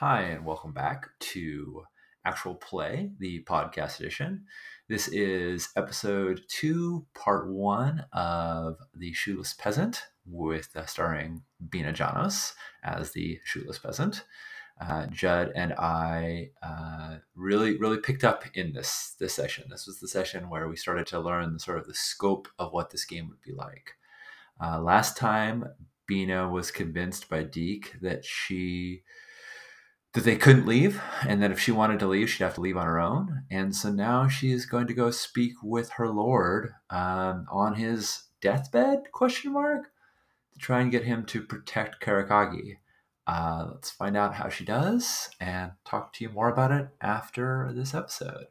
Hi, and welcome back to Actual Play, the podcast edition. This is episode two, part one of The Shoeless Peasant, with uh, starring Bina Janos as the Shoeless Peasant. Uh, Judd and I uh, really, really picked up in this this session. This was the session where we started to learn sort of the scope of what this game would be like. Uh, last time, Bina was convinced by Deke that she that they couldn't leave and that if she wanted to leave she'd have to leave on her own. And so now she is going to go speak with her lord um, on his deathbed question mark to try and get him to protect karakagi. Uh, let's find out how she does and talk to you more about it after this episode.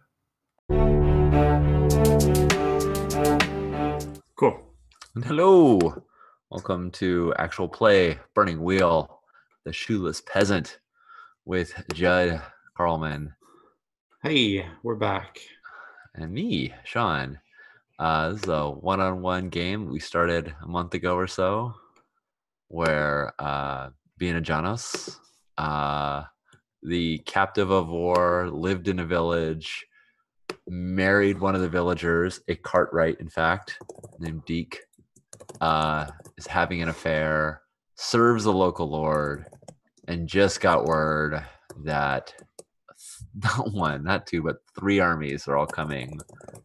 Cool. and hello! Welcome to actual play burning wheel the shoeless peasant with judd karlman Hey, we're back. and me, Sean. Uh, this is a one-on-one game we started a month ago or so, where uh, Bina Janos, uh, the captive of war, lived in a village, married one of the villagers, a cartwright, in fact, named Deke, uh, is having an affair, serves the local lord, and just got word that not one, not two, but three armies are all coming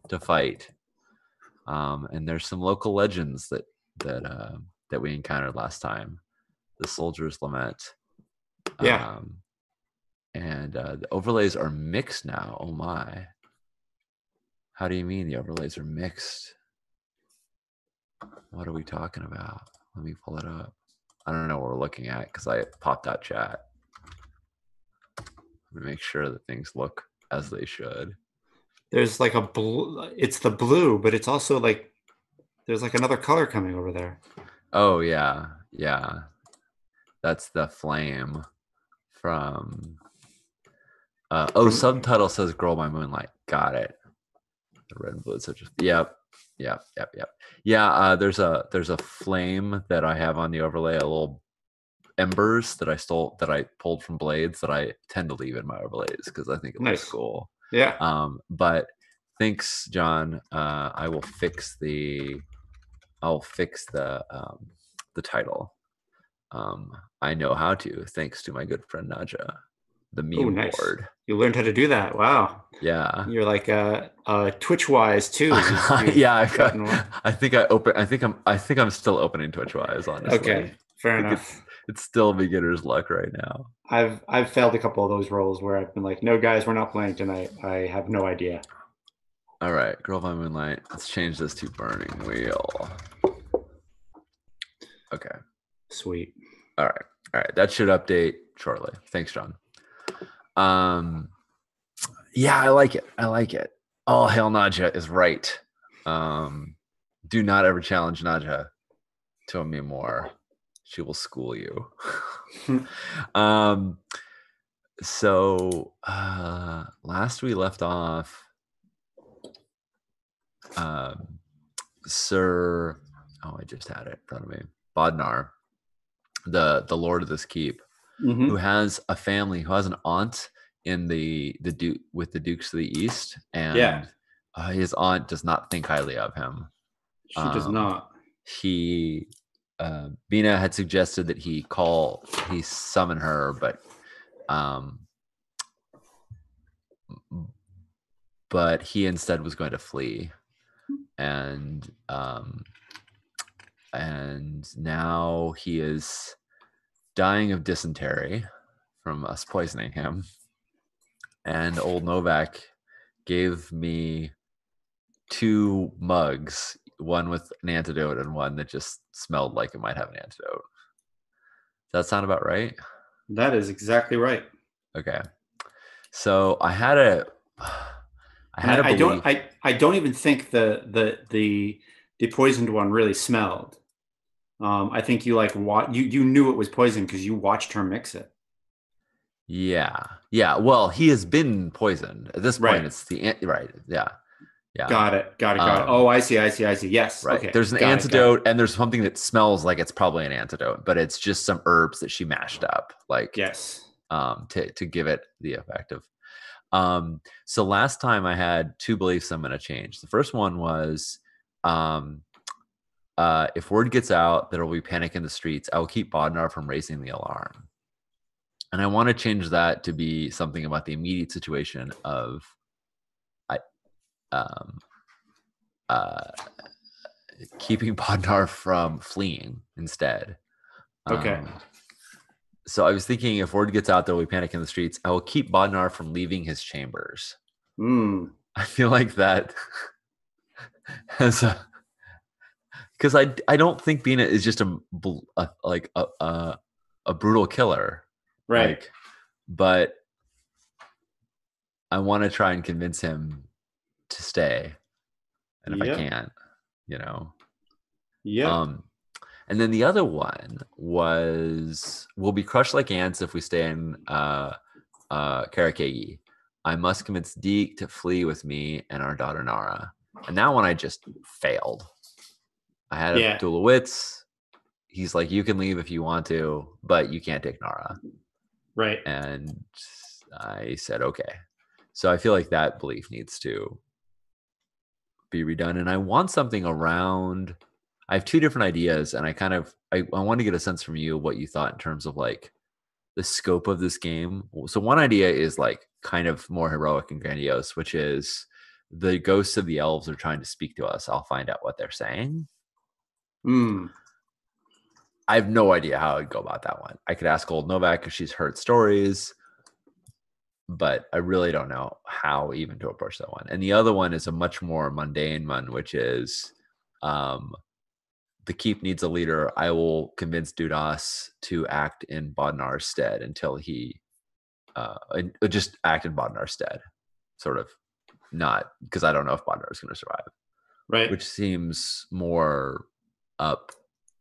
to fight. Um, and there's some local legends that that uh, that we encountered last time. The Soldier's Lament. Yeah. Um, and uh, the overlays are mixed now. Oh my. How do you mean the overlays are mixed? What are we talking about? Let me pull it up. I don't know what we're looking at because I popped out chat. Let me make sure that things look as they should. There's like a blue. It's the blue, but it's also like there's like another color coming over there. Oh yeah, yeah. That's the flame from. Uh, oh, subtitle says "Girl by Moonlight." Got it. The red and blue. Such a yep, yep, yep, yep. Yeah. Uh, there's a there's a flame that I have on the overlay. A little embers that I stole that I pulled from blades that I tend to leave in my overlays because I think it looks Nice. cool. Yeah. Um, but thanks, John. Uh, I will fix the. I'll fix the um, the title. Um, I know how to, thanks to my good friend Naja, the meme nice. board. You learned how to do that. Wow. Yeah. You're like uh, uh Twitch wise too. Yeah, I've got. I think I open. I think I'm. I think I'm still opening Twitch wise, Honestly, Okay. Fair enough. It's still beginner's luck right now. I've I've failed a couple of those roles where I've been like, no guys, we're not playing tonight. I have no idea. All right, Girl by Moonlight. Let's change this to Burning Wheel. Okay. Sweet. All right. All right. That should update shortly. Thanks, John. Um yeah, I like it. I like it. All hell Naja is right. Um do not ever challenge Naja to a memoir. She will school you. um so uh last we left off um Sir oh I just had it in front of me. Bodnar, the the lord of this keep, Mhm. who has a family, who has an aunt in the the duke with the dukes of the east, and uh, his aunt does not think highly of him. She does Um, not. He uh, Bina had suggested that he call he summon her, but um, but he instead was going to flee, and um, and now he is dying of dysentery from us poisoning him. And old Novak gave me two mugs, one with an antidote and one that just smelled like it might have an antidote. Does that sound about right? That is exactly right. Okay. So I had a I had And a I, I belief- don't. I, I don't even think the the the the poisoned one really smelled. Um, I think you like wa- you you knew it was poison because you watched her mix it. Yeah. Yeah. Well, he has been poisoned. At this point, Right. it's the an- right. Yeah. Yeah. Got it. Got it. Got Um, it. Oh, I see. I see. I see. Yes. Right. Okay. There's an got got it. antidote and there's something that smells like it's probably an antidote, but it's just some herbs that she mashed up. Like Yes. um, to to give it the effect of. Um, so last time I had two beliefs I'm going to change. The first one was, um, uh, if word gets out that there will be panic in the streets, I will keep Bodnar from raising the alarm. And I want to change that to be something about the immediate situation of, I, um, uh, keeping Bodnar from fleeing instead. Okay. Um, so I was thinking if word gets out there we panic in the streets, I will keep Bodnar from leaving his chambers. Mm. I feel like that has a because I I don't think Bina is just a, a like a, a a brutal killer, Right. Like, but I want to try and convince him to stay, and if Yeah. I can't, you know, yeah. um, and then the other one was we'll be crushed like ants if we stay in uh, uh, Karakegi. I must convince Deke to flee with me and our daughter Nara. And that one I just failed. I had a Yeah. duel of wits. He's like, you can leave if you want to, but you can't take Nara. right. And I said, okay. So I feel like that belief needs to be redone. And I want something around. I have two different ideas, and I kind of I, I want to get a sense from you what you thought in terms of like the scope of this game. So one idea is like kind of more heroic and grandiose, which is the ghosts of the elves are trying to speak to us. I'll find out what they're saying. Mm. I have no idea how I'd go about that one. I could ask old Novak if she's heard stories, but I really don't know how even to approach that one. And the other one is a much more mundane one, which is um, the keep needs a leader. I will convince Dudas to act in Bodnar's stead until he uh, uh, just act in Bodnar's stead, sort of not because I don't know if Bodnar is going to survive Right. which seems more up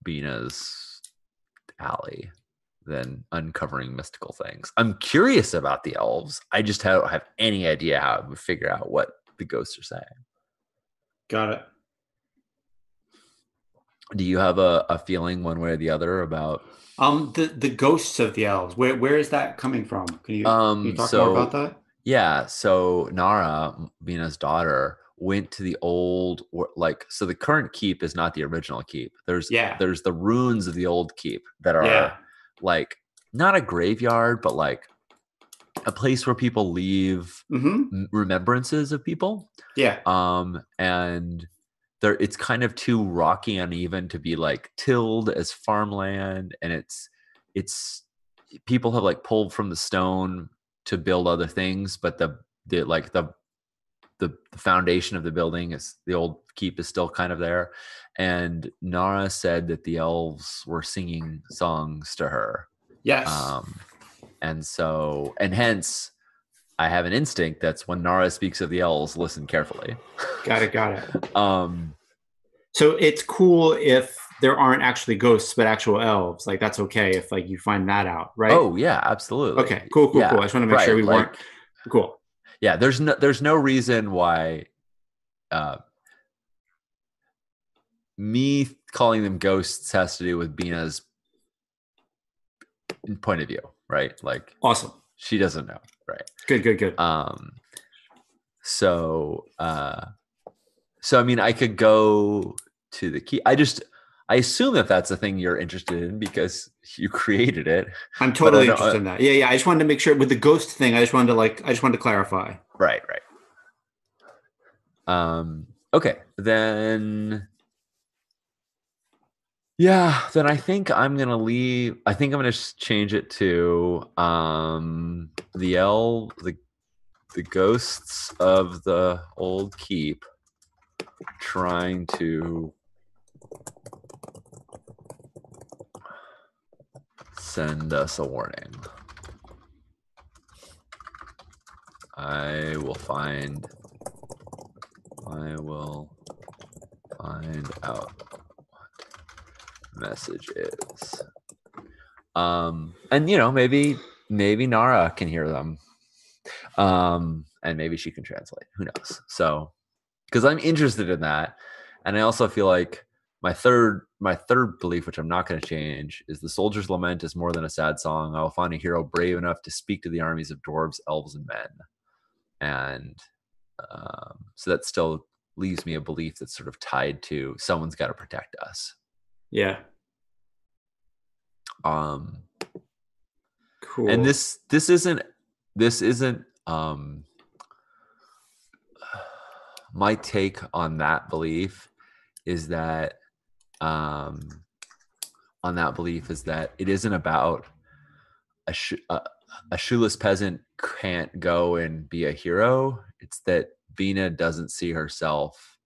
Bina's alley than uncovering mystical things. I'm curious about the elves. I just don't have any idea how I would figure out what the ghosts are saying. Got it. Do you have a, a feeling one way or the other about? Um, the the ghosts of the elves. Where where is that coming from? Can you, can you Um, talk so more about that? yeah, so Nara, Bina's daughter, went to the old or- like so the current keep is not the original keep. There's Yeah. there's the ruins of the old keep that are Yeah. like not a graveyard, but like a place where people leave Mm-hmm. remembrances of people. Yeah. Um, and there it's kind of too rocky uneven to be like tilled as farmland, and it's it's people have like pulled from the stone to build other things, but the the like the the, the foundation of the building is the old keep is still kind of there. And Nara said that the elves were singing songs to her Yes. um, and so, and hence, I have an instinct that's when Nara speaks of the elves, listen carefully. got it. Got it. Um, So it's cool if there aren't actually ghosts, but actual elves. Like that's okay if like you find that out, right? Oh yeah, absolutely. Okay. Cool. Cool. Yeah, cool. I just want to make sure we like- weren't. Cool. Yeah, there's no there's no reason why uh, me calling them ghosts has to do with Bina's point of view, right? Like Awesome. she doesn't know, right? Good. Good. Good. um so uh so i mean i could go to the key i just i assume that that's the thing you're interested in because you created it I'm totally interested in that. Yeah. Yeah. I just wanted to make sure with the ghost thing. I just wanted to like. I just wanted to clarify. right right um okay then yeah then i think i'm gonna leave i think i'm gonna change it to um the l the the ghosts of the old keep trying to send us a warning I will find. I will find out what message is. Um, and you know, maybe maybe Nara can hear them. Um, and maybe she can translate. Who knows? So, because I'm interested in that, and I also feel like my third my third belief, which I'm not going to change, is the soldier's lament is more than a sad song. I will find a hero brave enough to speak to the armies of dwarves, elves, and men. And um, so that still leaves me a belief that's sort of tied to someone's got to protect us. Yeah. Um, Cool. and this this isn't this isn't um my take on that belief is that um on that belief is that it isn't about a sh- a, a shoeless peasant can't go and be a hero it's that Bina doesn't see herself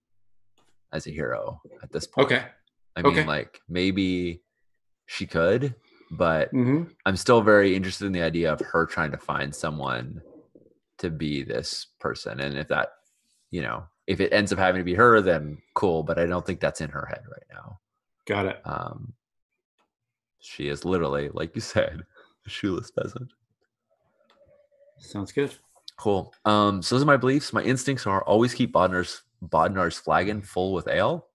as a hero at this point Okay. i mean okay. like maybe she could but hmm I'm still very interested in the idea of her trying to find someone to be this person. And if that, you know, if it ends up having to be her, then cool. But I don't think that's in her head right now. Got it. Um, she is literally, like you said, a shoeless peasant. Sounds good. Cool. Um, so those are my beliefs. My instincts are always keep Bodnar's Bodnar's flagon full with ale.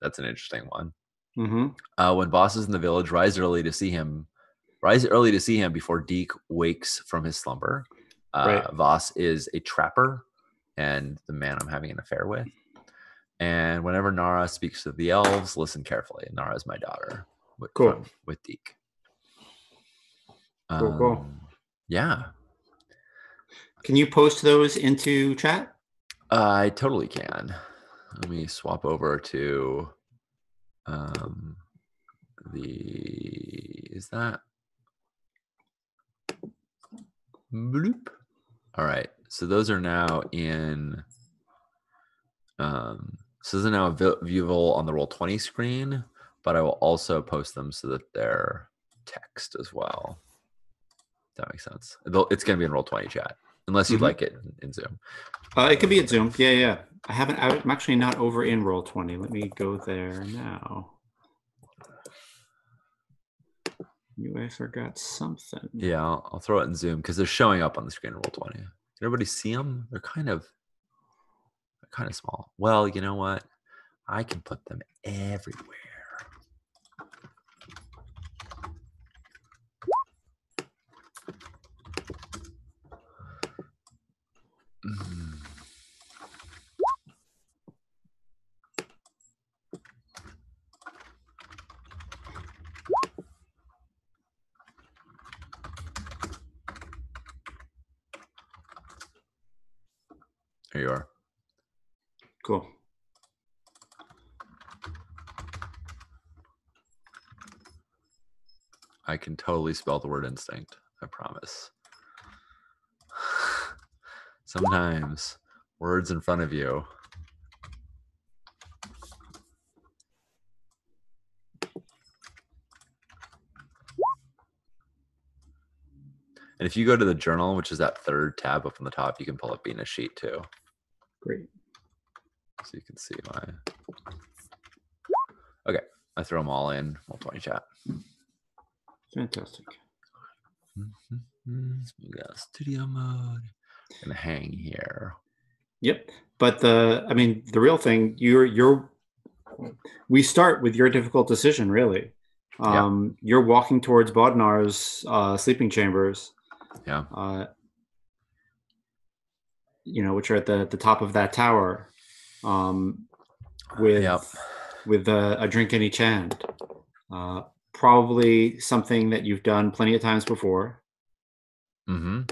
That's an interesting one. Mm-hmm. uh, when Voss is in the village rise early to see him, rise early to see him before Deke wakes from his slumber. Uh, Right. Voss is a trapper and the man I'm having an affair with. And whenever Nara speaks to the elves, listen carefully. Nara is my daughter. With, Cool. from- with Deke. Cool, cool. Um, Yeah, Can you post those into chat? I totally can. Let me swap over to um the is that bloop. All right. So those are now in um so those are now viewable on the roll 20 screen, but I will also post them so that they're text as well. That makes sense. It's gonna be in roll 20 chat. Unless you'd Mhm. like it in- in Zoom. Uh, it could be at Zoom. Yeah, yeah. I haven't. I'm actually not over in roll twenty. Let me go there now. You I forgot something. Yeah, I'll, I'll throw it in Zoom because they're showing up on the screen in roll twenty. Can everybody see them? They're kind of, kind of small. Well, you know what? I can put them everywhere. Mm. There you are. Cool. I can totally spell the word instinct. I promise. Sometimes words in front of you. And if you go to the journal, which is that third tab up on the top, you can pull up being a sheet too. Great. So you can see my. Okay, I throw them all in. Roll 20 chat. Fantastic. Mhm. We got studio mode. Gonna hang here. Yep. But the, I mean, the real thing, you're, you're, we start with your difficult decision, really. Yeah. Um, You're walking towards Bodnar's uh, sleeping chambers, Yeah. uh, you know, which are at the, the top of that tower, um, with Yep. with a, a drink in each hand. Uh, probably something that you've done plenty of times before. Mm-hmm.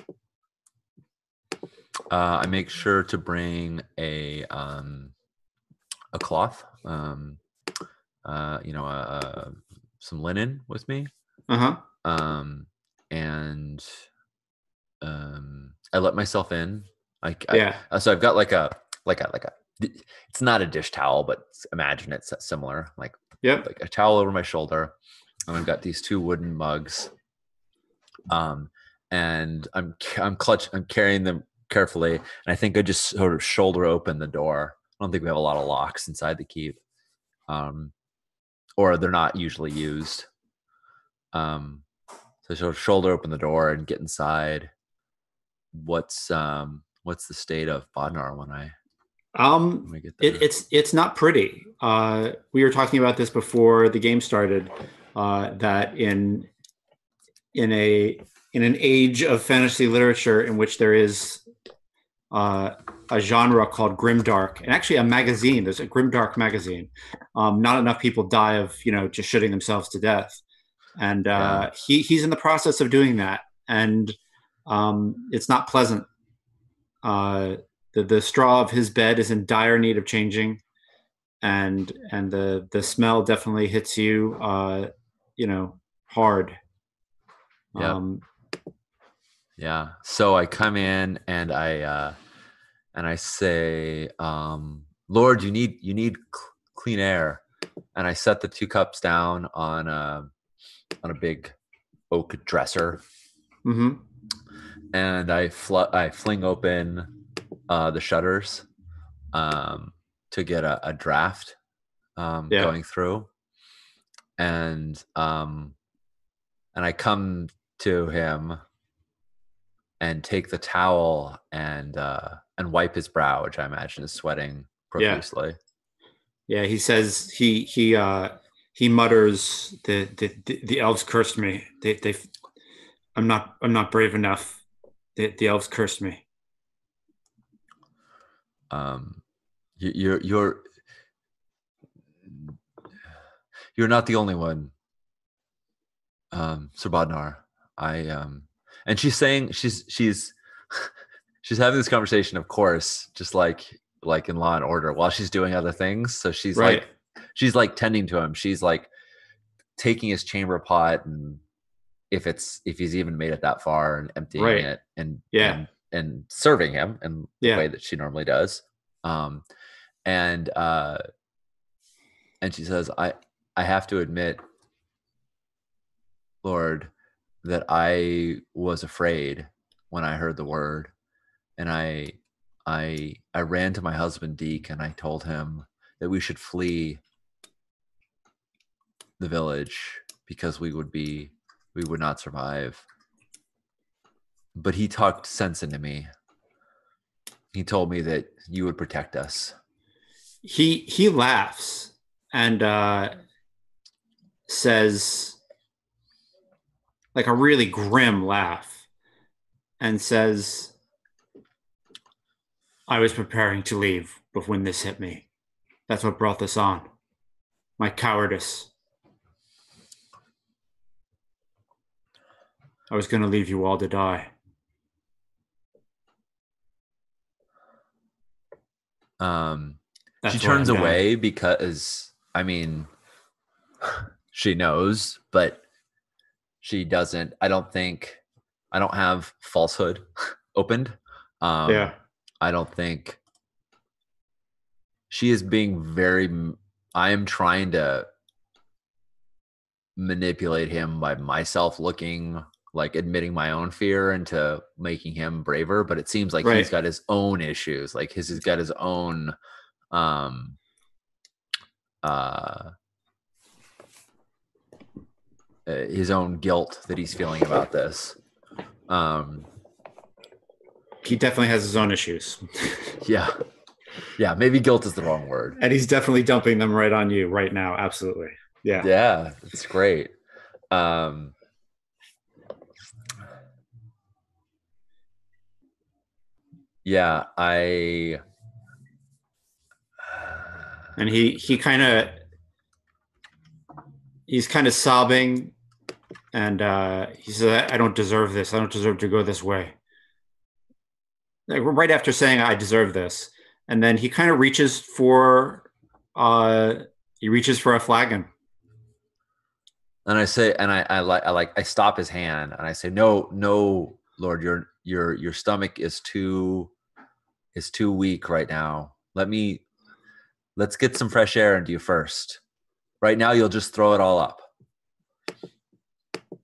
Uh, I make sure to bring a um, a cloth, um, uh, you know, uh, some linen with me, Uh huh. um, and um, I let myself in. Like, I, Yeah. uh, so I've got like a like a like a. It's not a dish towel, but imagine it's similar. Like Yep. like a towel over my shoulder, and I've got these two wooden mugs. Um, and I'm I'm clutch I'm carrying them carefully, and I think I just sort of shoulder open the door. I don't think we have a lot of locks inside the keep, um, or they're not usually used. Um, so I sort of shoulder open the door and get inside. What's um what's the state of Bodnar when I Um, Let me get there. it, it's it's not pretty. Uh, we were talking about this before the game started. Uh, that in in a in an age of fantasy literature in which there is uh, a genre called grimdark, and actually a magazine. There's a grimdark magazine. Um, not enough people die of you know just shooting themselves to death, and uh, he he's in the process of doing that, and um, it's not pleasant. Uh, the the straw of his bed is in dire need of changing, and and the the smell definitely hits you, uh, you know, hard. Yeah. Um, Yeah. So I come in and I uh and I say, um, Lord, you need you need cl- clean air. And I set the two cups down on a on a big oak dresser mm-hmm. and I fl- I fling open uh the shutters um to get a, a draft um Yeah. going through. And um and I come to him and take the towel and uh and wipe his brow, which I imagine is sweating Yeah. profusely. Yeah, he says he he uh he mutters the the the, the elves cursed me. They they I'm not I'm not brave enough. The the elves cursed me. Um you, you're you're you're not the only one. Um Sir Bodnar. I um and she's saying she's she's she's having this conversation, of course, just like like in Law and Order, while she's doing other things. So she's Right. like she's like tending to him. She's like taking his chamber pot and if it's if he's even made it that far and emptying Right. it and Yeah. and, and serving him in Yeah. the way that she normally does. Um and uh and she says, I I have to admit, Lord, that I was afraid when I heard the word. And I I I ran to my husband Deke and I told him that we should flee the village because we would be we would not survive. But he talked sense into me. He told me that you would protect us. He he laughs and uh says like a really grim laugh and says I was preparing to leave but when this hit me. That's what brought this on. My cowardice. I was going to leave you all to die. Um That's she turns away because I mean she knows, but she doesn't. I don't think I don't have falsehood opened. Um yeah. I don't think she is being very I am trying to manipulate him by myself looking like admitting my own fear into making him braver but it seems like he's got his own issues like his he's got his own um uh, his own guilt that he's feeling about this um He definitely has his own issues. yeah yeah maybe guilt is the wrong word and he's definitely dumping them right on you right now. Absolutely. Yeah. yeah it's great um yeah i And he he kind of he's kind of sobbing and uh he says I don't deserve this. I don't deserve to go this way. Like right after saying I deserve this. And then he kind of reaches for uh he reaches for a flagon. and i say and i i like i like i stop his hand and i say no no lord your your your stomach is too is too weak right now let me let's get some fresh air into you first right now you'll just throw it all up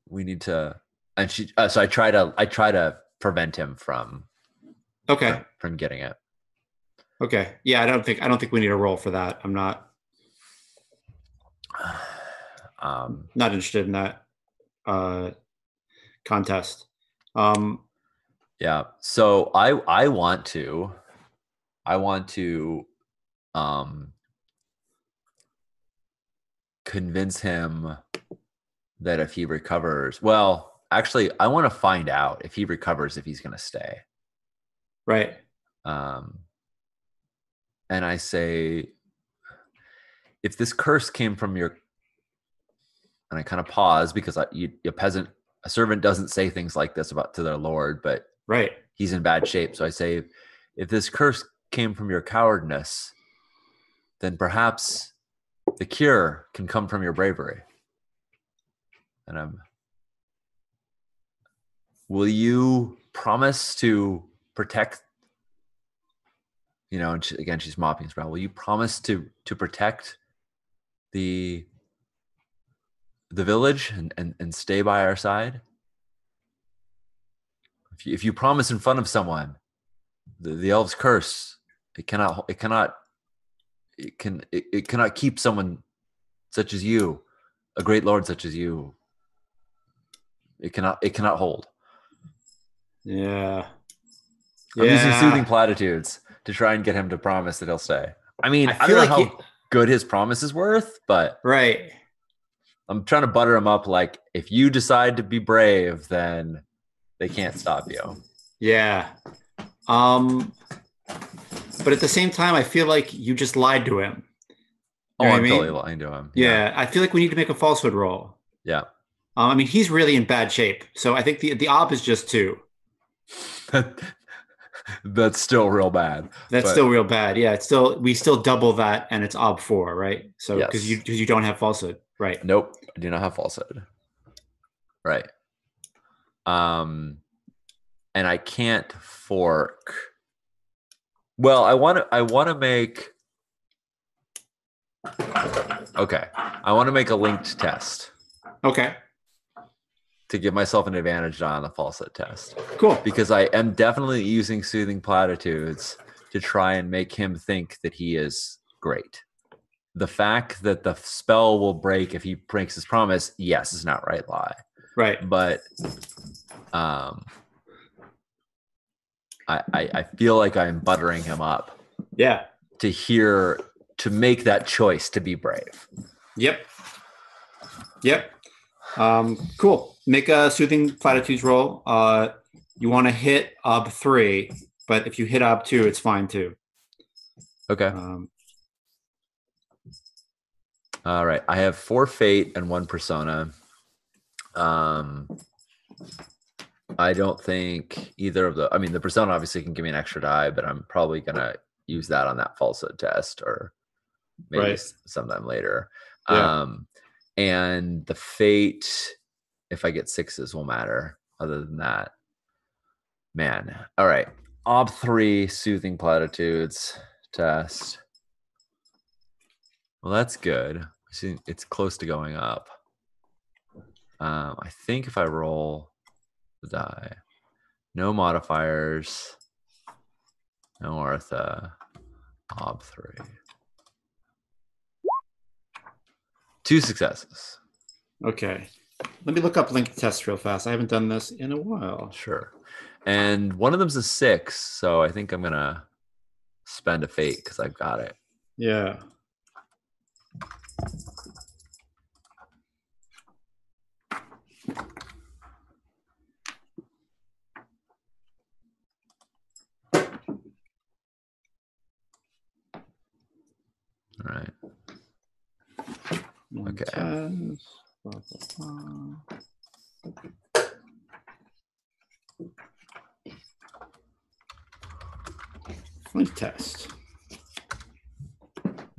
we need to and she uh, so i try to i try to prevent him from Okay. from getting it Okay. Yeah, I don't think I don't think we need a roll for that. I'm not um not interested in that uh contest. Um yeah so i i want to I want to um convince him that if he recovers, well, actually, I want to find out if he recovers if he's going to stay. Right. Um, and I say, if this curse came from your, and I kind of pause because I, you, a peasant, a servant doesn't say things like this about to their lord, but Right. he's in bad shape. So I say, if this curse came from your cowardness, then perhaps the cure can come from your bravery. And I'm, will you promise to protect? You know, and she, again, she's mopping his brow. Will you promise to to protect the the village and, and, and stay by our side? If you, if you promise in front of someone, the, the elves curse. It cannot. It cannot. It can. It, it cannot keep someone such as you, a great lord such as you. It cannot. It cannot hold. Yeah. I'm using soothing platitudes to try and get him to promise that he'll stay. I mean, I I, feel don't know like how good his promise is worth, but Right. I'm trying to butter him up. Like, if you decide to be brave, then they can't stop you. Yeah. Um but at the same time I feel like you just lied to him. Oh, You know what I'm I mean? totally lying to him. Yeah. I feel like we need to make a falsehood roll. Yeah. Um, I mean, he's really in bad shape. So I think the the op is just two. That's still real bad. That's But- still real bad. Yeah, it's still we still double that and it's ob four, right? So because Yes. you because you don't have falsehood. Right. Nope, I do not have falsehood. Right. Um, and I can't fork. Well, I want to. I want to make. Okay, I want to make a linked test Okay. To give myself an advantage on the falsehood test Cool. because I am definitely using soothing platitudes to try and make him think that he is great. The fact that the spell will break if he breaks his promise, yes, is an outright lie. Right. But um, I, I I feel like I'm buttering him up Yeah. to hear to make that choice to be brave. Yep. Yep. Um, cool. Make a soothing platitudes roll. Uh, you want to hit ob three, but if you hit ob two, it's fine too. Okay. Um, All right. I have four fate and one persona. Um, I don't think either of the. I mean, the persona obviously can give me an extra die, but I'm probably gonna use that on that falsehood test or maybe Right. sometime later. Yeah. Um, and the fate, if I get sixes, will matter. Other than that, man. All right. Ob three soothing platitudes test. Well, that's good. It's close to going up. Um, I think if I roll the die, no modifiers, no Artha, ob three, two successes. okay. Let me look up link test real fast. I haven't done this in a while. Sure. And one of them's a six, so I think I'm gonna spend a fate because I've got it. Yeah. All right. Okay. test, blah. Test.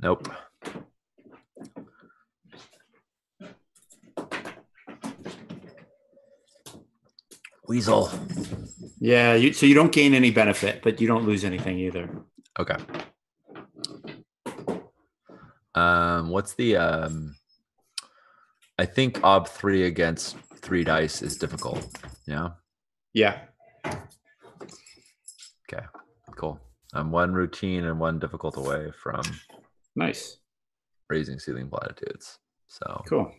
Nope. Weasel. Yeah, you, so you don't gain any benefit, but you don't lose anything either. Okay. Um, what's the um? I think ob three against three dice is difficult. Yeah. Yeah. Okay. Cool. I'm one routine and one difficult away from Nice. raising ceiling platitudes. So Cool.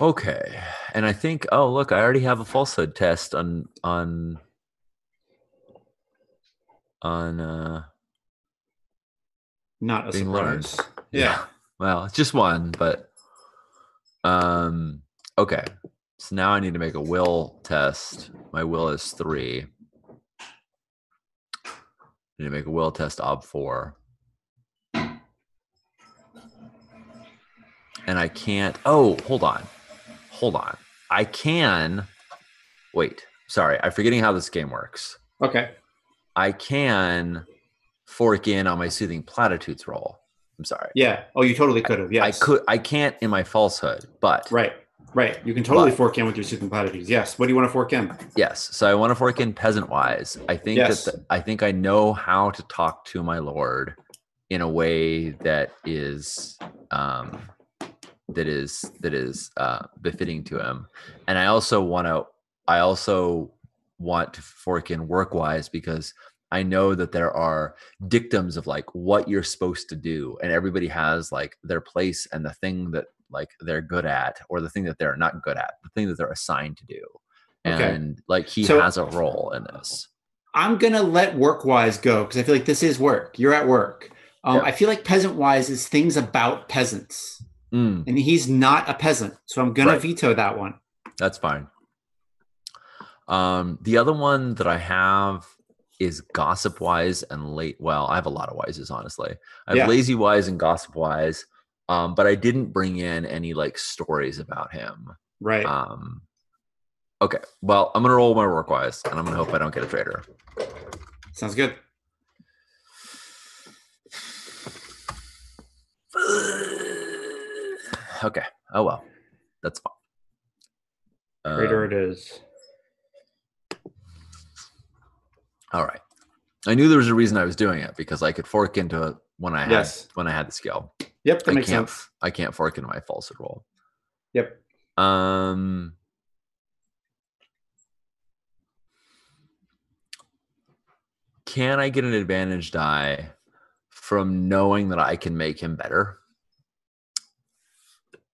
okay, and I think oh look, I already have a falsehood test on on on uh Not a being learned. surprise. Yeah. Well, it's just one, but um okay. So now I need to make a will test. My will is three. I need to make a will test ob four. And I can't oh, hold on. Hold on. I can wait. Sorry, I'm forgetting how this game works. Okay. I can fork in on my soothing platitudes roll. I'm sorry. Yeah. Oh, you totally could have. Yes. I could I can't in my falsehood, but Right. Right. You can totally But- fork in with your soothing platitudes. Yes. What do you want to fork in? yes. So I want to fork in peasant wise. I think Yes. that the, I think I know how to talk to my lord in a way that is um that is that is uh befitting to him. And I also want to I also want to fork in work wise because I know that there are dictums of like what you're supposed to do, and everybody has like their place and the thing that like they're good at, or the thing that they're not good at, the thing that they're assigned to do. Okay. And like he So- has a role in this. I'm gonna let work wise go because I feel like this is work. You're at work. Um, Yeah. I feel like peasant wise is things about peasants, Mm, and he's not a peasant, so I'm gonna Right. veto that one. that's fine. Um, the other one that I have is gossip wise and late. Well, I have a lot of wises, honestly. I have Yeah. lazy wise and gossip wise, um, but I didn't bring in any like stories about him. Right. Um, okay, well, I'm gonna roll my work wise, and I'm gonna hope I don't get a traitor. Sounds good. okay. Oh well, that's fine. Traitor Um, it is. All right. I knew there was a reason I was doing it because I could fork into it when I had Yes. when I had the skill. Yep, that I makes can't. sense. I can't fork into my falsehood roll. Yep. Um. Can I get an advantage die from knowing that I can make him better?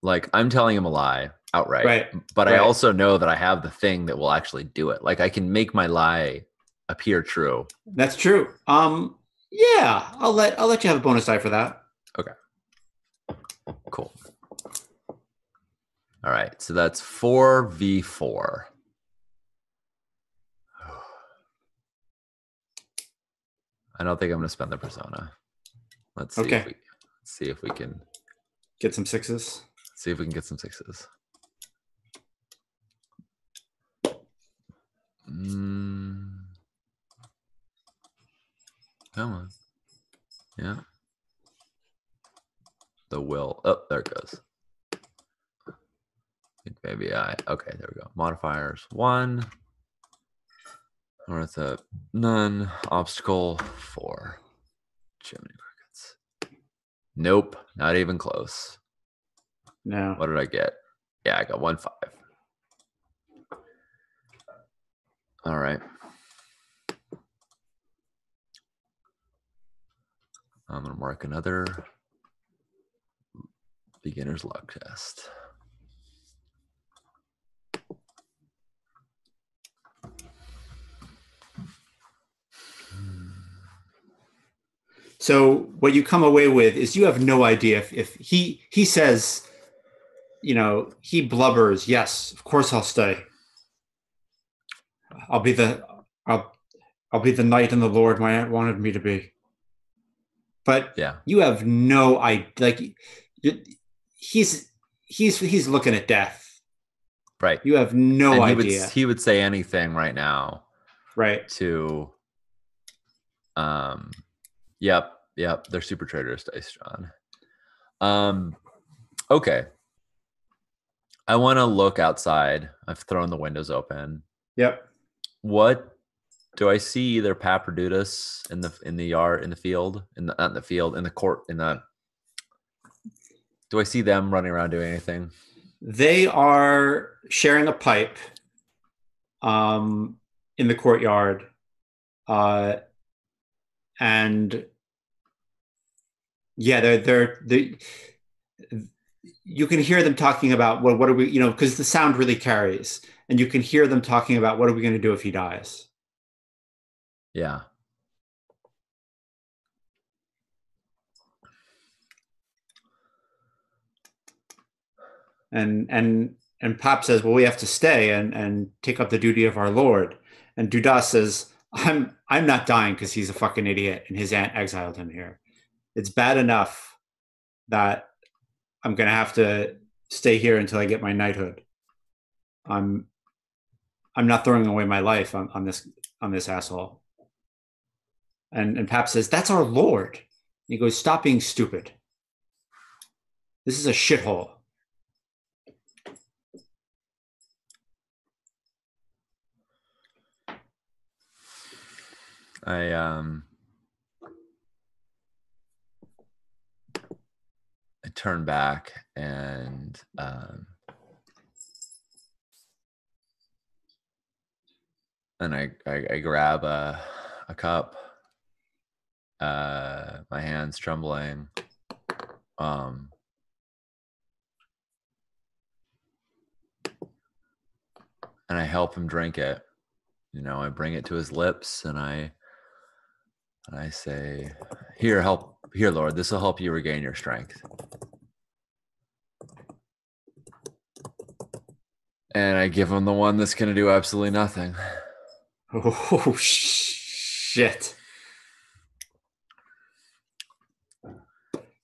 Like I'm telling him a lie outright, Right. but I also know that I have the thing that will actually do it. Like I can make my lie appear true. That's true. Um, yeah, I'll let I'll let you have a bonus die for that. Okay. Cool. All right, so that's four v four. I don't think I'm gonna spend the persona. Let's see Okay. if we let's see if we can Get some sixes. see if we can get some sixes. Mm. Come on. Yeah. The will. Oh, there it goes. I think maybe I. Okay, there we go. Modifiers one. Worth a none. Obstacle four. Chimney crickets. Nope, not even close. No. What did I get? Yeah, I got one five. All right. I'm gonna mark another beginner's luck test. So what you come away with is you have no idea if, if he he says, you know, he blubbers, yes, of course I'll stay. I'll be the I'll I'll be the knight and the lord my aunt wanted me to be. But Yeah. you have no idea like he's he's he's looking at death. Right. You have no and he idea. would he would say anything right now right. to um yep, yep, they're super traitors dice, John. Um okay. I want to look outside. I've thrown the windows open. Yep. What do I see either Papadudis in the in the yard in the field in the not in the field in the court in the do I see them running around doing anything? They are sharing a pipe um, in the courtyard. Uh, and yeah, they're, they're, they you can hear them talking about what, what are we, you know, because the sound really carries. And you can hear them talking about what are we going to do if he dies. Yeah. And and and Pop says, "Well, we have to stay and and take up the duty of our Lord." And Dudas says, "I'm I'm not dying because he's a fucking idiot and his aunt exiled him here. It's bad enough that I'm gonna have to stay here until I get my knighthood. I'm I'm not throwing away my life on, on this on this asshole." And and Pap says, "That's our lord." He goes, "Stop being stupid. This is a shithole." I um I turn back and um and I, I, I grab a a cup. Uh my hands trembling. Um and I help him drink it. You know, I bring it to his lips and I and I say, Here, help here, Lord, this will help you regain your strength. And I give him the one that's gonna do absolutely nothing. Oh shit.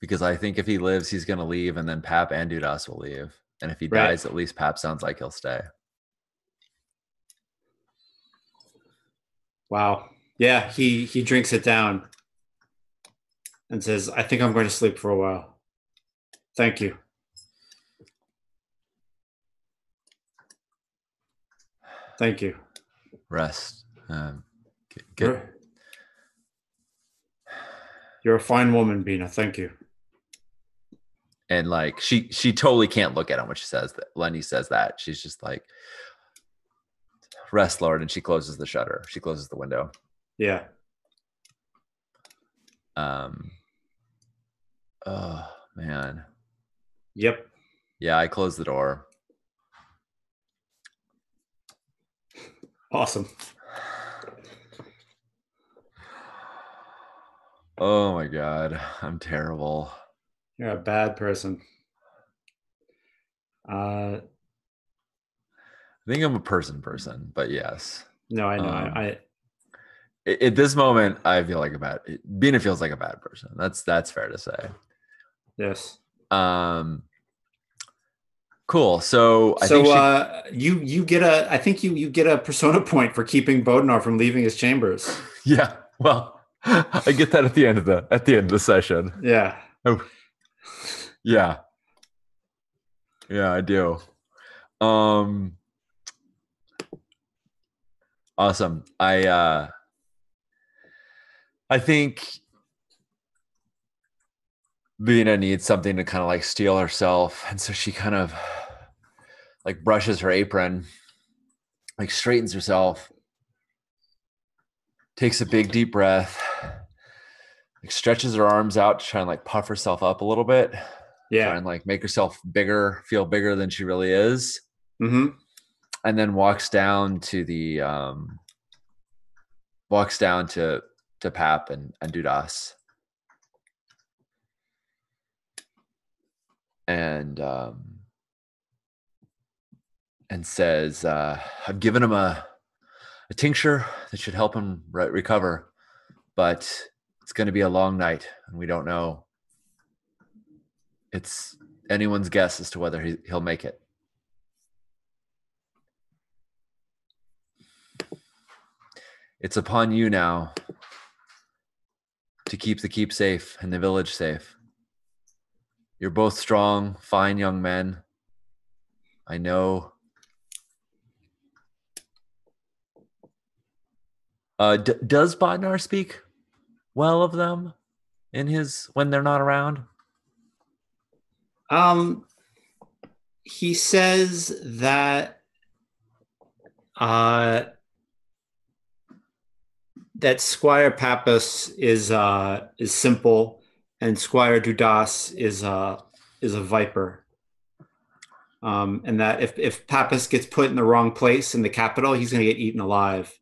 Because I think if he lives, he's gonna leave, and then Pap and Dudas will leave. And if he Right. dies, at least Pap sounds like he'll stay. Wow. Yeah, he he drinks it down and says, "I think I'm going to sleep for a while. Thank you." Thank you. Rest. Um, get, get, you're a fine woman, Bina. Thank you. And like she she totally can't look at him when she says that lenny says that. She's just like rest lord and she closes the shutter. She closes the window. Yeah. um oh man. Yep. yeah i close the door. Awesome. oh my god. I'm terrible You're a bad person. Uh, i think i'm a person person but yes no, I know. Um, I, I at, this moment i feel like a bad Bina feels like a bad person that's that's fair to say yes. um cool so i so think she, uh, you you get a I think you you get a persona point for keeping Bodnar from leaving his chambers. Yeah. Well, I get that at the end of the at the end of the session. Yeah. Yeah. Yeah, I do. Um Awesome. I uh I think Bina needs something to kind of like steel herself. And so she kind of like brushes her apron, like straightens herself, takes a big deep breath, like stretches her arms out to try and like puff herself up a little bit. Try Yeah. and like make herself bigger, feel bigger than she really is. hmm And then walks down to the um walks down to to Pap and, and Dudas. And um and says, uh, I've given him a a tincture that should help him re- recover, but it's going to be a long night, and we don't know. It's anyone's guess as to whether he, he'll make it. It's upon you now to keep the keep safe and the village safe. You're both strong, fine young men. I know. Uh, d- does Bodnar speak well of them in his when they're not around? Um, he says that uh, that Squire Pappas is uh, is simple, and Squire Dudas is uh, is a viper. Um, and that if if Pappas gets put in the wrong place in the capital, he's going to get eaten alive,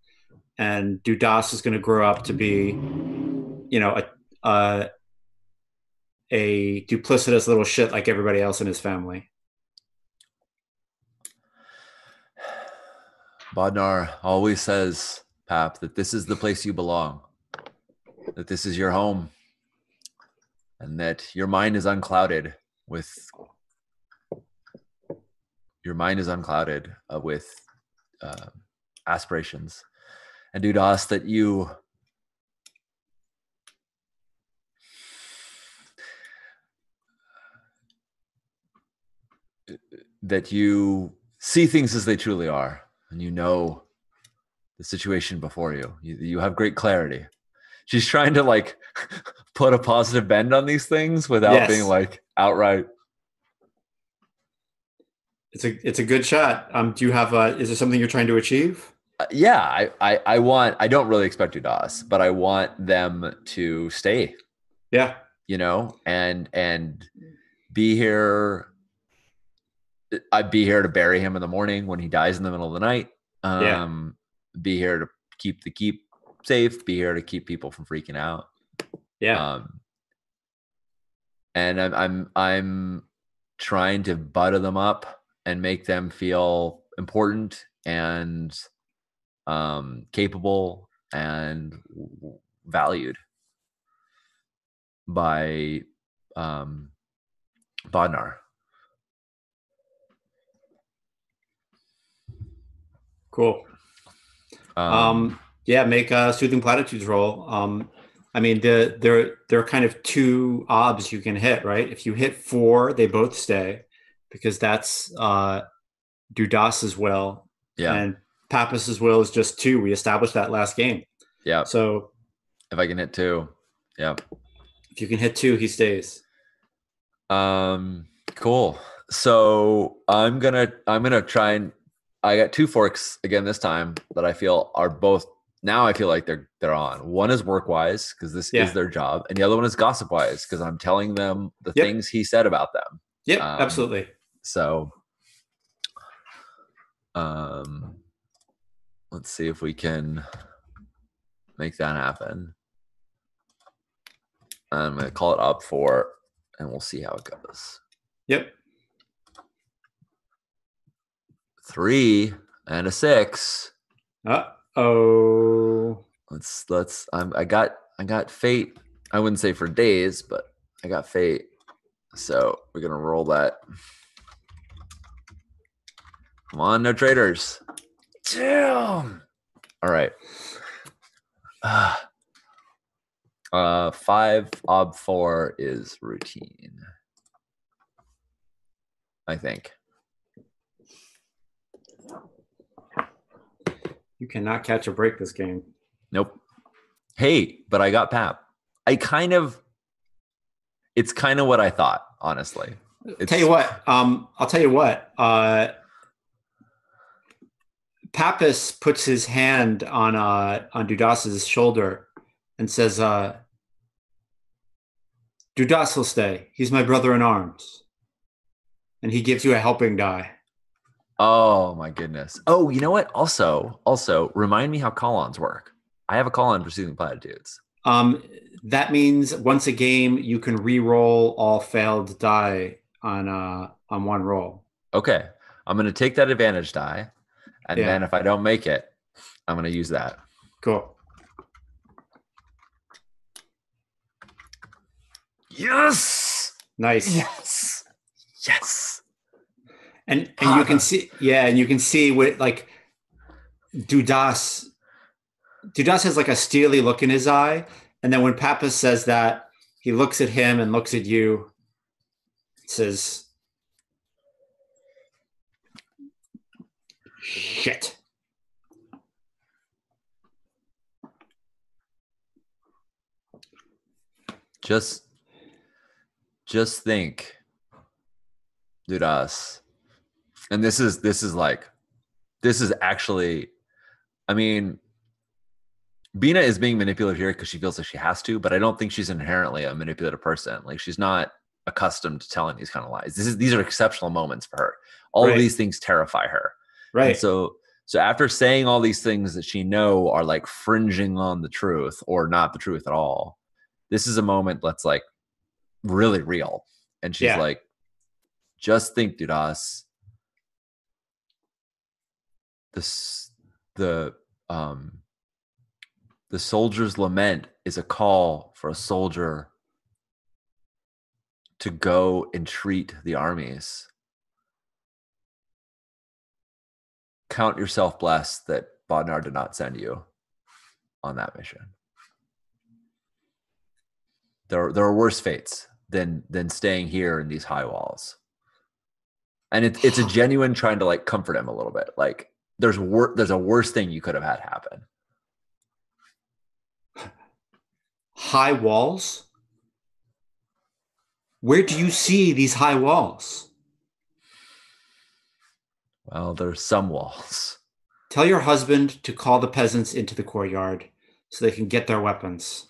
and Dudas is going to grow up to be, you know, a, a a duplicitous little shit like everybody else in his family. Bodnar always says, Pap, that this is the place you belong, that this is your home, and that your mind is unclouded with your mind is unclouded uh, with uh, aspirations and Dudas that you that you see things as they truly are and you know the situation before you. You, you have great clarity. She's trying to like put a positive bend on these things without Yes. being like outright. It's a it's a good shot. Um, do you have a? Is there something you're trying to achieve? Uh, yeah, I, I I want. I don't really expect Dudas, but I want them to stay. Yeah. You know, and and be here. I'd be here to bury him in the morning when he dies in the middle of the night. Yeah. Um, be here to keep the keep safe. Be here to keep people from freaking out. Yeah. Um, and I'm I'm I'm trying to butter them up and make them feel important and um, capable and valued by um, Bodnar. cool. Um, yeah, make a soothing platitudes roll. Um, I mean, the there there are kind of two obs you can hit, right? If you hit four, they both stay because that's uh, as well. yeah, and Pappas's will is just two. We established that last game. yeah. So If I can hit two, yeah. if you can hit two, he stays. Um, cool. So I'm gonna I'm gonna try and I got two forks again this time that I feel are both now I feel like they're they're on. One is work wise because this Yeah. is their job, and the other one is gossip wise because I'm telling them the Yep. things he said about them. Yep, Um, absolutely. So, um, let's see if we can make that happen. I'm gonna call it up for, and we'll see how it goes. Yep. Three and a six. Uh oh. Let's let's. I'm. I got. I got fate. I wouldn't say for days, but I got fate. So we're gonna roll that. Come on, no traitors. Damn. All right. Ah. Uh, five ob four is routine. I think. You cannot catch a break this game. Nope. Hey, but I got Pap. I kind of. It's kind of what I thought, honestly. It's, tell you what, um, I'll tell you what. Uh, Pappas puts his hand on uh, on Dudas's shoulder and says, uh, "Dudas will stay. He's my brother in arms." And he gives you a helping die. Oh my goodness. Oh, you know what? Also, also remind me how call-ons work. I have a call-on for soothing platitudes. Um, that means once a game, you can re-roll all failed die on uh, on one roll. Okay, I'm gonna take that advantage die, and Yeah. then if I don't make it, I'm gonna use that. Cool. Yes. Nice. Yes. Yes. and and you can see yeah and you can see what like dudas dudas has like a steely look in his eye and then when pappas says that he looks at him and looks at you says shit Just, just think, Dudas. And this is this is like, this is actually, I mean, Bina is being manipulative here because she feels like she has to, but I don't think she's inherently a manipulative person. Like she's not accustomed to telling these kind of lies. This is these are exceptional moments for her. All Right. of these things terrify her. And right so so after saying all these things that she know are like fringing on the truth or not the truth at all, this is a moment that's like really real. And she's Yeah. like, just think, Dudas. This the um the soldier's lament is a call for a soldier to go and treat the armies. Count yourself blessed that Bodnar did not send you on that mission. There, there are worse fates than than staying here in these high walls. And it's it's a genuine trying to like comfort him a little bit. Like there's wor- there's a worse thing you could have had happen. High walls? Where do you see these high walls? Well, there's some walls. Tell your husband to call the peasants into the courtyard so they can get their weapons.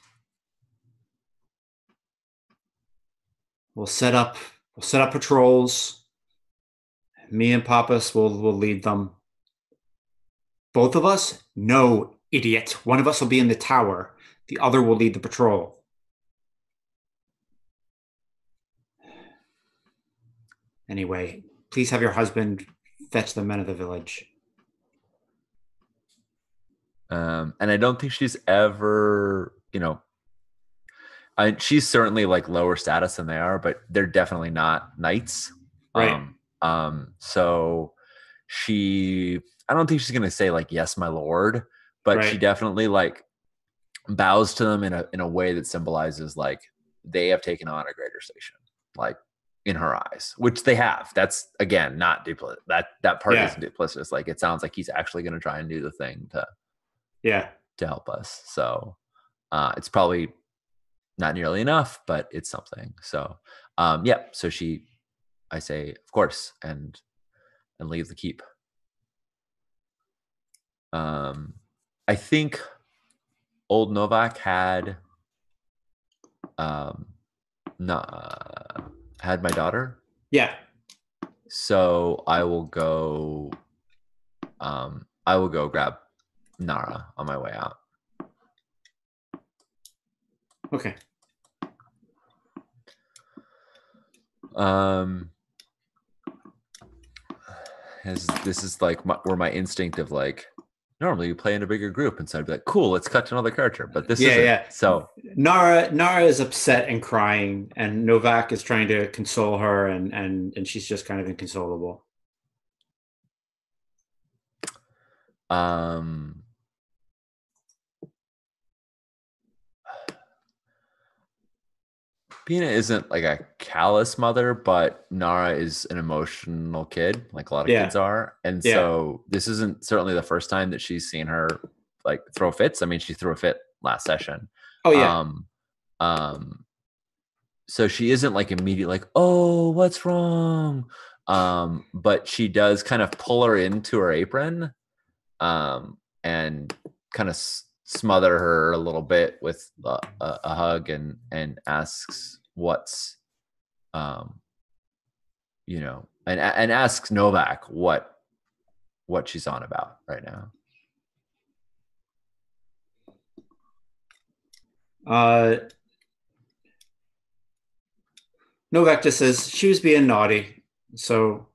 We'll set up we'll set up patrols. Me and Pappas will will lead them. Both of us? No, idiot. One of us will be in the tower. The other will lead the patrol. Anyway, please have your husband fetch the men of the village. Um, and I don't think she's ever, you know, I, she's certainly like lower status than they are, but they're definitely not knights. Right. Um, um, so she, I don't think she's gonna say like yes, my lord, but she definitely like bows to them in a in a way that symbolizes like they have taken on a greater station, like in her eyes, which they have. That's again not duplicit. That that part Yeah. isn't duplicitous. Like it sounds like he's actually gonna try and do the thing to Yeah. to help us. So uh, it's probably not nearly enough, but it's something. So um, yeah, so she, I say, of course, and and leave the keep. Um, I think old Novak had um, not had my daughter, Yeah. so I will go. Um, I will go grab Nara on my way out. Okay. Um, as this is like my, where my instinct of like normally you play in a bigger group, and so I'd be like, cool, let's cut to another character, but this Yeah, isn't. yeah. So Nara Nara is upset and crying, and Novak is trying to console her, and and and she's just kind of inconsolable. um. Bina isn't like a callous mother, but Nara is an emotional kid, like a lot of Yeah. kids are. And Yeah. so this isn't certainly the first time that she's seen her like throw fits. I mean, she threw a fit last session. Oh yeah, Um, um, so she isn't like immediate, like, oh, what's wrong? Um, but she does kind of pull her into her apron, um, and kind of s- smother her a little bit with a, a, a hug and and asks what's, um, you know, and and asks Novak what what she's on about right now. uh, Novak just says she was being naughty, so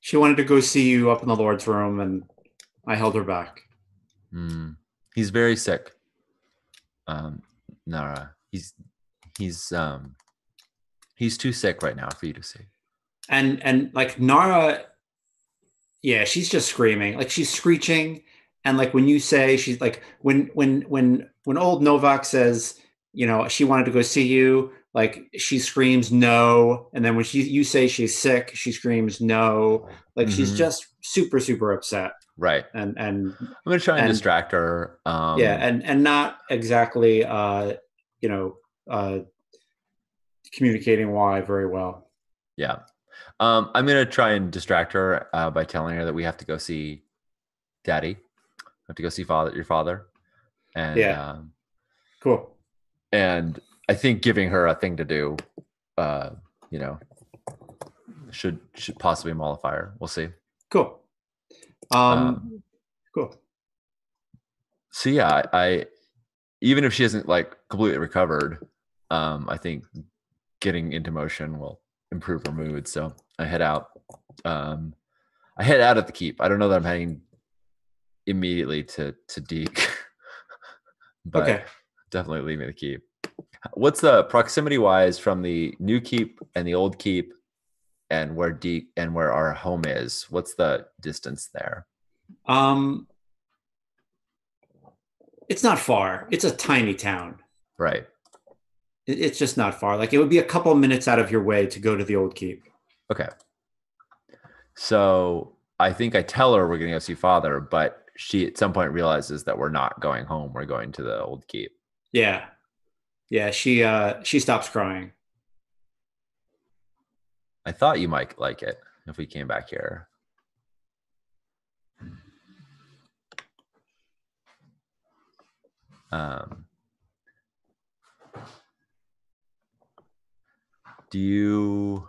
she wanted to go see you up in the Lord's room, and I held her back. Mm. He's very sick. Um, Nara. He's he's um he's too sick right now for you to see. and and like Nara, yeah, she's just screaming, like she's screeching, and like when you say she's like when when when when old Novak says, you know, she wanted to go see you, like she screams no, and then when she you say she's sick, she screams no, like she's Mhm. just super super upset, Right. and and I'm gonna try and, And- distract her. Um yeah, and and not exactly, uh, you know, uh, communicating why very well. yeah. Um, I'm gonna try and distract her uh, by telling her that we have to go see daddy. We have to go see father your father. And Yeah. um, Cool. and I think giving her a thing to do, uh, you know, should should possibly mollify her. We'll see. Cool. Um, Um, cool. so yeah, I, I even if she isn't like completely recovered, um, I think getting into motion will improve her mood. So I head out. Um, I head out at the keep. I don't know that I'm heading immediately to to Deke, but Okay. definitely leave me the keep. What's the proximity wise from the new keep and the old keep, and where Deke and where our home is? What's the distance there? Um, it's not far. It's a tiny town. Right. It- It's just not far. Like it would be a couple minutes out of your way to go to the old keep. Okay. So I think I tell her we're going to go see father, but she at some point realizes that we're not going home. We're going to the old keep. Yeah, yeah. She uh she stops crying. I thought you might like it if we came back here. Um, do you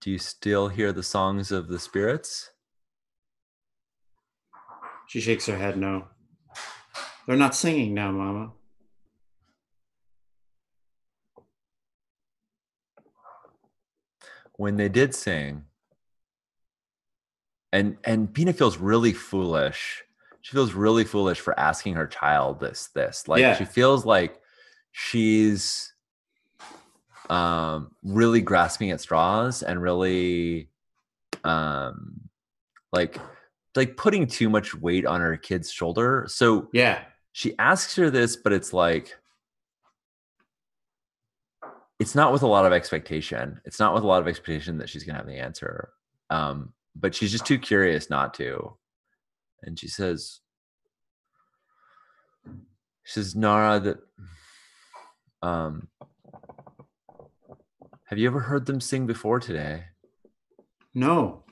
do you still hear the songs of the spirits? She shakes her head. No, they're not singing now, Mama. When they did sing and and Bina feels really foolish. She feels really foolish for asking her child this this. Like Yeah. she feels like she's um really grasping at straws and really um like like putting too much weight on her kid's shoulder. So Yeah, she asks her this, but it's like it's not with a lot of expectation. It's not with a lot of expectation that she's gonna have the answer. Um, but she's just too curious not to. And she says, she says, Nara, that um have you ever heard them sing before today? no.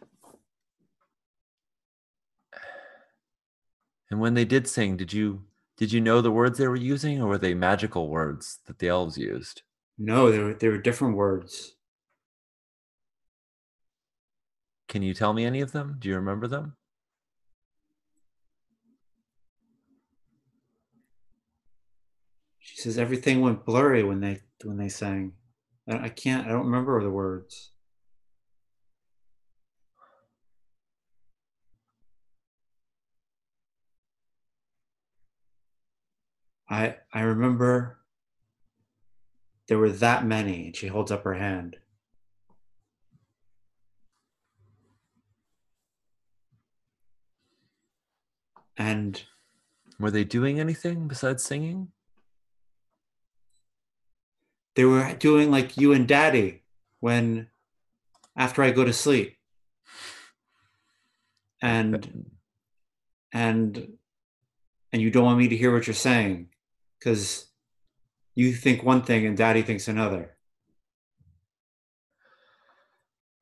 And when they did sing, did you did you know the words they were using, or were they magical words that the elves used? No, there were there were different words. Can you tell me any of them? Do you remember them? She says everything went blurry when they when they sang. I, I can't. I don't remember the words. I I remember there were that many, and she holds up her hand. And Were they doing anything besides singing? they were doing like you and daddy when after I go to sleep. And and and you don't want me to hear what you're saying because you think one thing and daddy thinks another.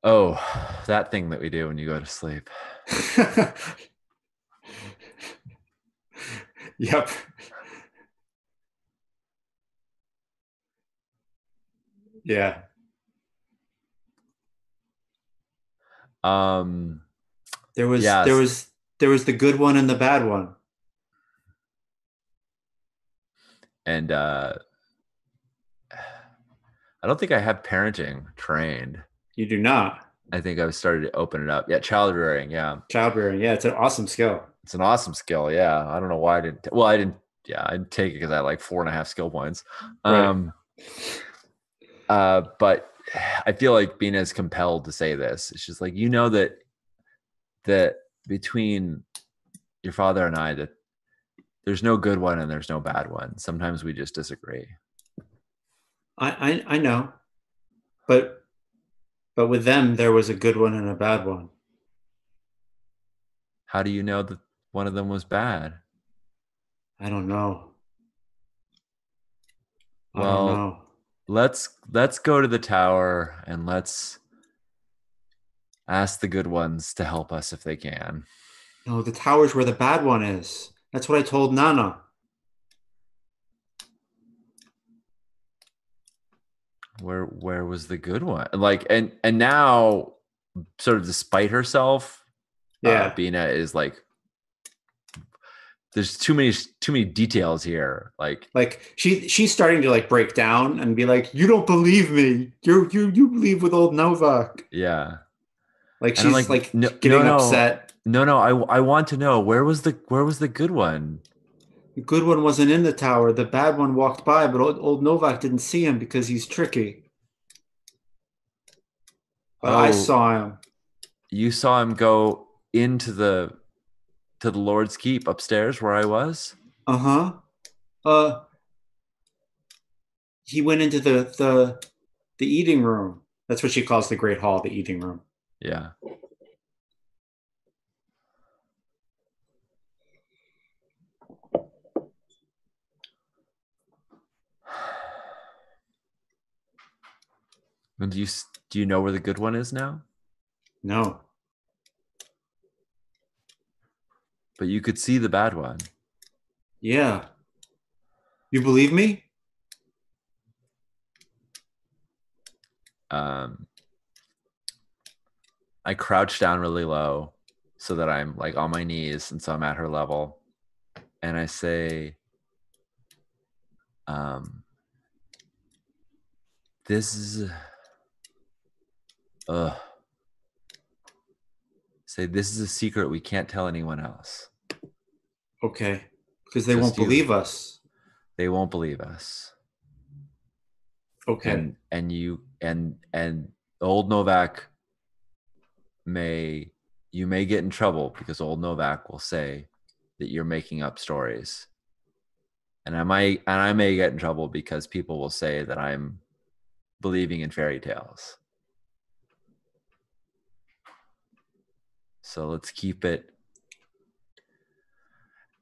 Oh, that thing that we do when you go to sleep. yep. Yeah. Um, There was Yes. there was there was the good one and the bad one. and uh, I don't think I have parenting trained. You do not. I think I've started to open it up. Yeah, child rearing. Yeah, Child rearing. Yeah, it's an awesome skill. it's an awesome skill. Yeah, I don't know why I didn't. Well, I didn't. Yeah, I didn't take it because I had like four and a half skill points. Right. Um, uh, but I feel like being as compelled to say this. It's just like you know that that between your father and I that there's no good one and there's no bad one. Sometimes we just disagree. I, I I know, but but with them there was a good one and a bad one. How do you know that one of them was bad? I don't know. I Well, don't know. Let's let's go to the tower and let's ask the good ones to help us if they can. No, the tower's where the bad one is. That's what I told Nana. Where where was the good one? Like and and now sort of despite herself, Yeah. uh, Bina is like there's too many too many details here. Like like she she's starting to like break down and be like, "You don't believe me. You you you believe with old Novak." yeah. Like she's like, no, getting no, no, upset. No, no, I, I want to know where was the where was the good one? The good one wasn't in the tower. The bad one walked by, but old, old Novak didn't see him because he's tricky. But I Oh. saw him. You saw him go into the to the Lord's Keep upstairs where I was. Uh-huh. Uh he went into the the the eating room. That's what she calls the great hall, the eating room. Yeah. And do you do you know where the good one is now? No. But you could see the bad one. Yeah. You believe me? Um, I crouch down really low so that I'm like on my knees, and so I'm at her level, and I say, um, "This is, uh, say this is a secret we can't tell anyone else. Okay. Because they Just won't you. believe us. They won't believe us." Okay. and and you and and old Novak may you may get in trouble because old Novak will say that you're making up stories. And I might and I may get in trouble because people will say that I'm believing in fairy tales. So let's keep it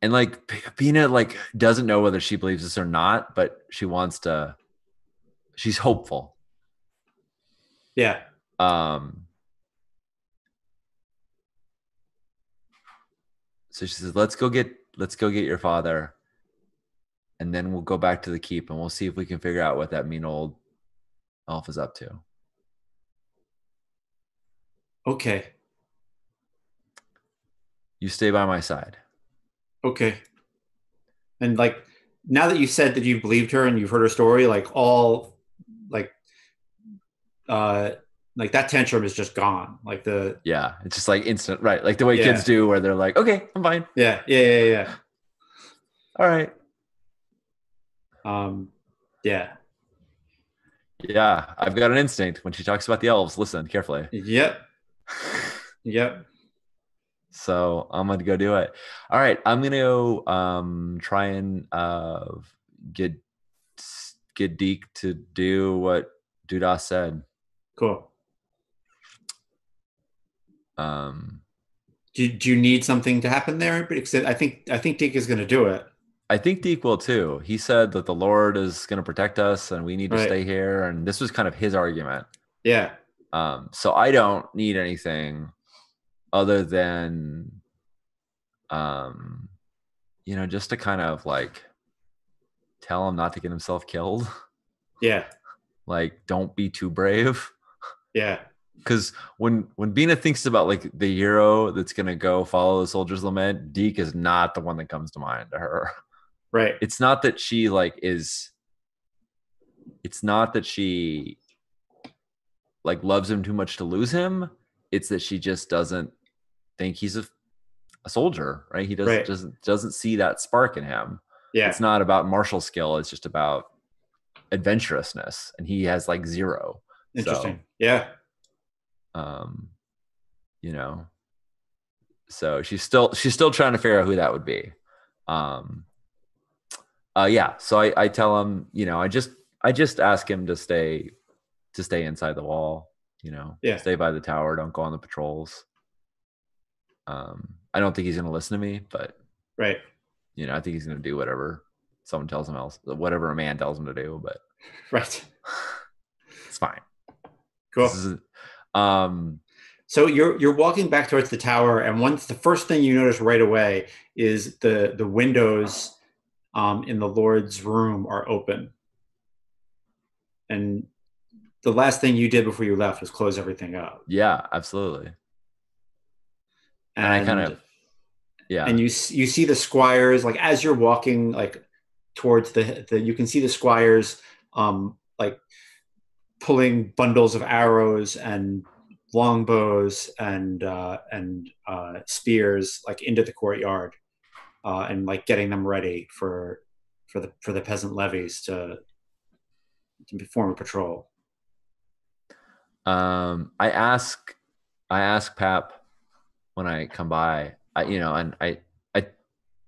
and like Bina like doesn't know whether she believes this or not, but she wants to she's hopeful. yeah. Um, so she says, "Let's go get let's go get your father, and then we'll go back to the keep, and we'll see if we can figure out what that mean old elf is up to." Okay. You stay by my side. Okay. And like now that you said that you believed her and you've heard her story, like all like uh like that tantrum is just gone. Like the Yeah, it's just like instant, right? Like the way Yeah. kids do, where they're like, "Okay, I'm fine. yeah, yeah, yeah, yeah. All right." Um yeah. Yeah, I've got an instinct when she talks about the elves. Listen carefully. Yep. Yep. So I'm gonna go do it. All right, I'm gonna go um, try and uh, get get Deke to do what Dudas said. Cool. Um, Do, do you need something to happen there? Because I think I think Deke is going to do it. I think Deke will too. He said that the Lord is gonna protect us and we need to Right. stay here, and this was kind of his argument. Yeah. Um, so I don't need anything other than, um, you know, just to kind of like tell him not to get himself killed. Yeah. like don't be too brave Yeah. because when when Bina thinks about like the hero that's gonna go follow the soldier's lament, Deke is not the one that comes to mind to her. Right. It's not that she like is. It's not that she like loves him too much to lose him. It's that she just doesn't think he's a, a soldier, right? He doesn't Right. doesn't doesn't see that spark in him. Yeah. It's not about martial skill. It's just about adventurousness, and he has like zero. So, Interesting. Yeah. um you know so she's still she's still trying to figure out who that would be um uh yeah so i i tell him you know i just i just ask him to stay to stay inside the wall you know Yeah. stay by the tower don't go on the patrols um i don't think he's gonna listen to me but Right. you know i think he's gonna do whatever someone tells him else whatever a man tells him to do but Right. it's fine Cool. This is- um So you're you're walking back towards the tower, and once the first thing you notice right away is the the windows um, in the Lord's room are open, and the last thing you did before you left was close everything up. yeah absolutely And I kind of- yeah and you you see the squires like as you're walking like towards the the you can see the squires um like pulling bundles of arrows and longbows and uh, and uh, spears like into the courtyard uh, and like getting them ready for for the for the peasant levies to to form a patrol. Um, I ask, I ask Pap when I come by, I, you know, and I, I,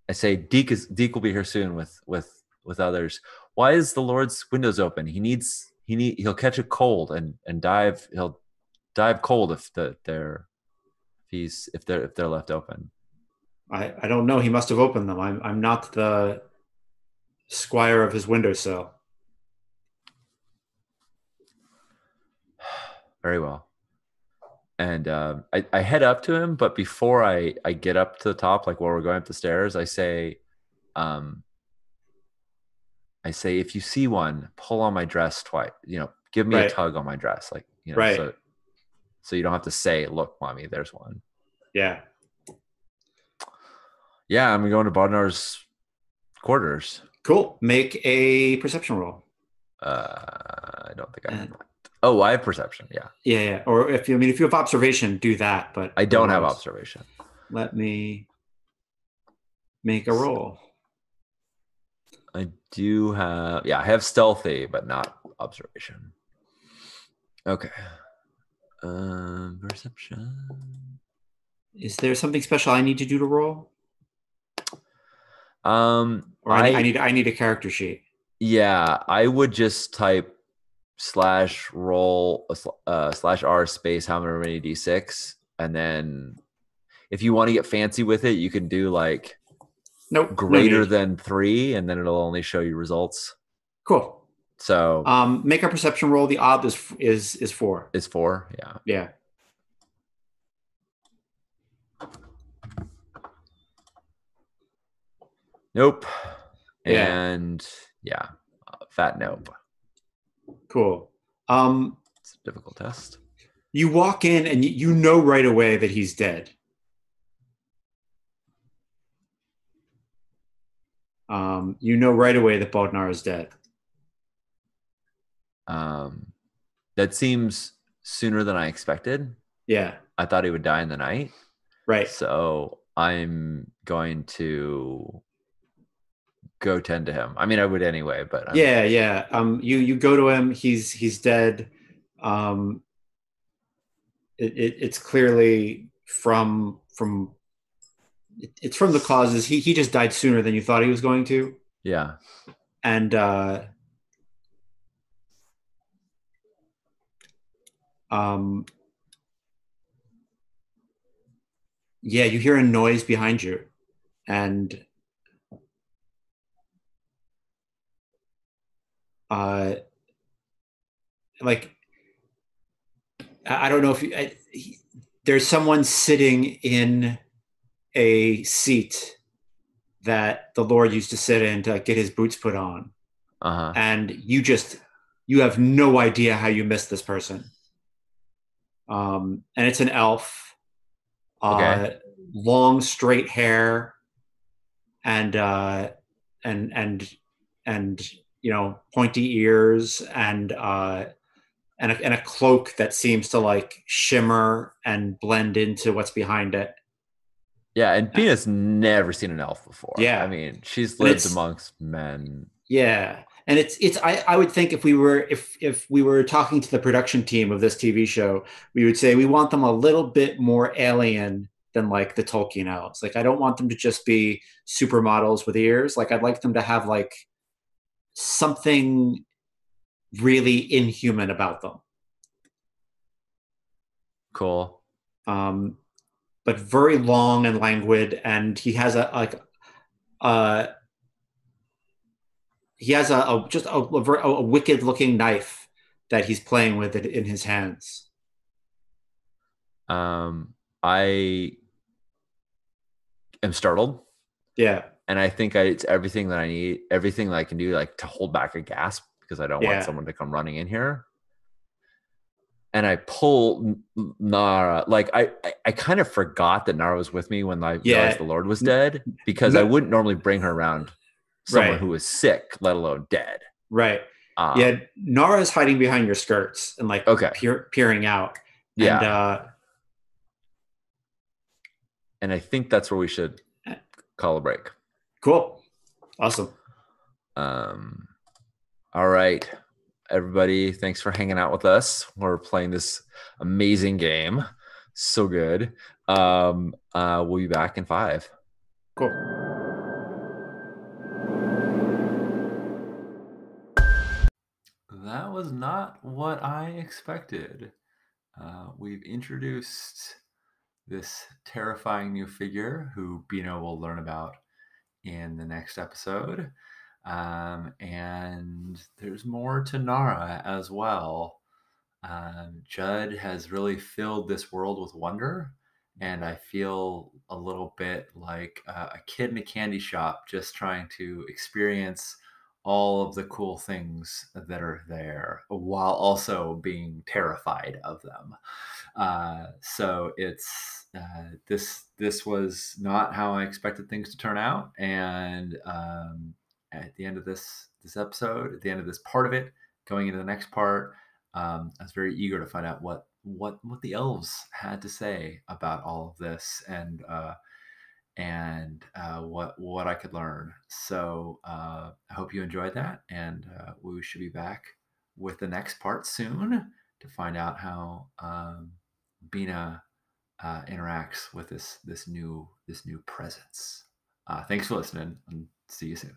I say, Deke is Deke will be here soon with with with others. Why is the Lord's windows open? He needs he need he'll catch a cold and and dive he'll dive cold if the they're if he's if they're if they're left open. I I don't know. He must have opened them. I'm I'm not the squire of his windowsill. Very well. And uh, I, I head up to him, but before I, I get up to the top, like while we're going up the stairs, I say, um, I say, if you see one, pull on my dress twice. You know, give me Right. a tug on my dress, like you know, Right. so, so you don't have to say, "Look, mommy, there's one." Yeah. Yeah, I'm going to Bodnar's quarters. Cool. Make a perception roll. Uh, I don't think I have. Oh, I have perception. Yeah, Yeah, yeah. Or if you, I mean, if you have observation, do that. But I don't have observation. Let me make a roll. I do have, yeah, I have stealthy, but not observation. Okay. Um, perception. Is there something special I need to do to roll, Um, or I, I, I need I need a character sheet? yeah, I would just type slash roll uh, uh, slash r space however many d6, and then if you want to get fancy with it, you can do like Nope. no greater need. than three, and then it'll only show you results. Cool. So Um, make a perception roll. The odd is is is four. is four. Yeah. Yeah. Nope. Yeah. And yeah, uh, fat nope. Cool. Um, It's a difficult test. you walk in and you, know right away that he's dead. Um, you know right away that Bodnar is dead. Um, that seems sooner than I expected. Yeah. I thought he would die in the night. Right. So I'm going to go tend to him. I mean, I would anyway, but I'm, yeah yeah. Um you you go to him he's he's dead. Um it, it it's clearly from from it, it's from the causes. He he just died sooner than you thought he was going to. Yeah. and uh um yeah you hear a noise behind you. And uh like i don't know if you, I, he, there's someone sitting in a seat that the lord used to sit in to get his boots put on Uh huh. and you just you have no idea how you missed this person um and it's an elf uh Okay. long straight hair and uh and and and you know pointy ears and uh and a, and a cloak that seems to like shimmer and blend into what's behind it Yeah. And Peanut's never seen an elf before. Yeah. I mean, she's lived amongst men. Yeah. And it's it's I, I would think if we were if if we were talking to the production team of this TV show, we would say we want them a little bit more alien than like the Tolkien elves. Like I don't want them to just be supermodels with ears. Like I'd like them to have like something really inhuman about them. Cool. um, but very long and languid. And he has a like, uh, he has a, a just a, a, a wicked looking knife that he's playing with it in his hands. Um, I am startled. Yeah, and I think I, it's everything that I need, everything that I can do, like to hold back a gasp because I don't Yeah. want someone to come running in here. And I pull Nara, like I, I, I kind of forgot that Nara was with me when I Yeah. realized the Lord was dead because I wouldn't normally bring her around someone Right. who was sick, let alone dead. right. Um, yeah, Nara's hiding behind your skirts and like Okay. peer, peering out. Yeah. And, uh, and I think that's where we should call a break. Cool. Awesome. Um, all right, everybody, thanks for hanging out with us. We're playing this amazing game. So good. Um, uh, we'll be back in five. Cool. That was not what I expected. Uh, we've introduced this terrifying new figure who Bina will learn about in the next episode. Um, and there's more to Nara as well. Um, Judd has really filled this world with wonder, and I feel a little bit like uh, a kid in a candy shop just trying to experience all of the cool things that are there while also being terrified of them. Uh, so it's uh, this this was not how I expected things to turn out, and um, at the end of this this episode, at the end of this part of it, going into the next part, um, I was very eager to find out what what what the elves had to say about all of this and uh, and uh, what what I could learn. So uh, I hope you enjoyed that, and uh, we should be back with the next part soon to find out how um, Bina uh, interacts with this this new this new presence. Uh, thanks for listening, and see you soon.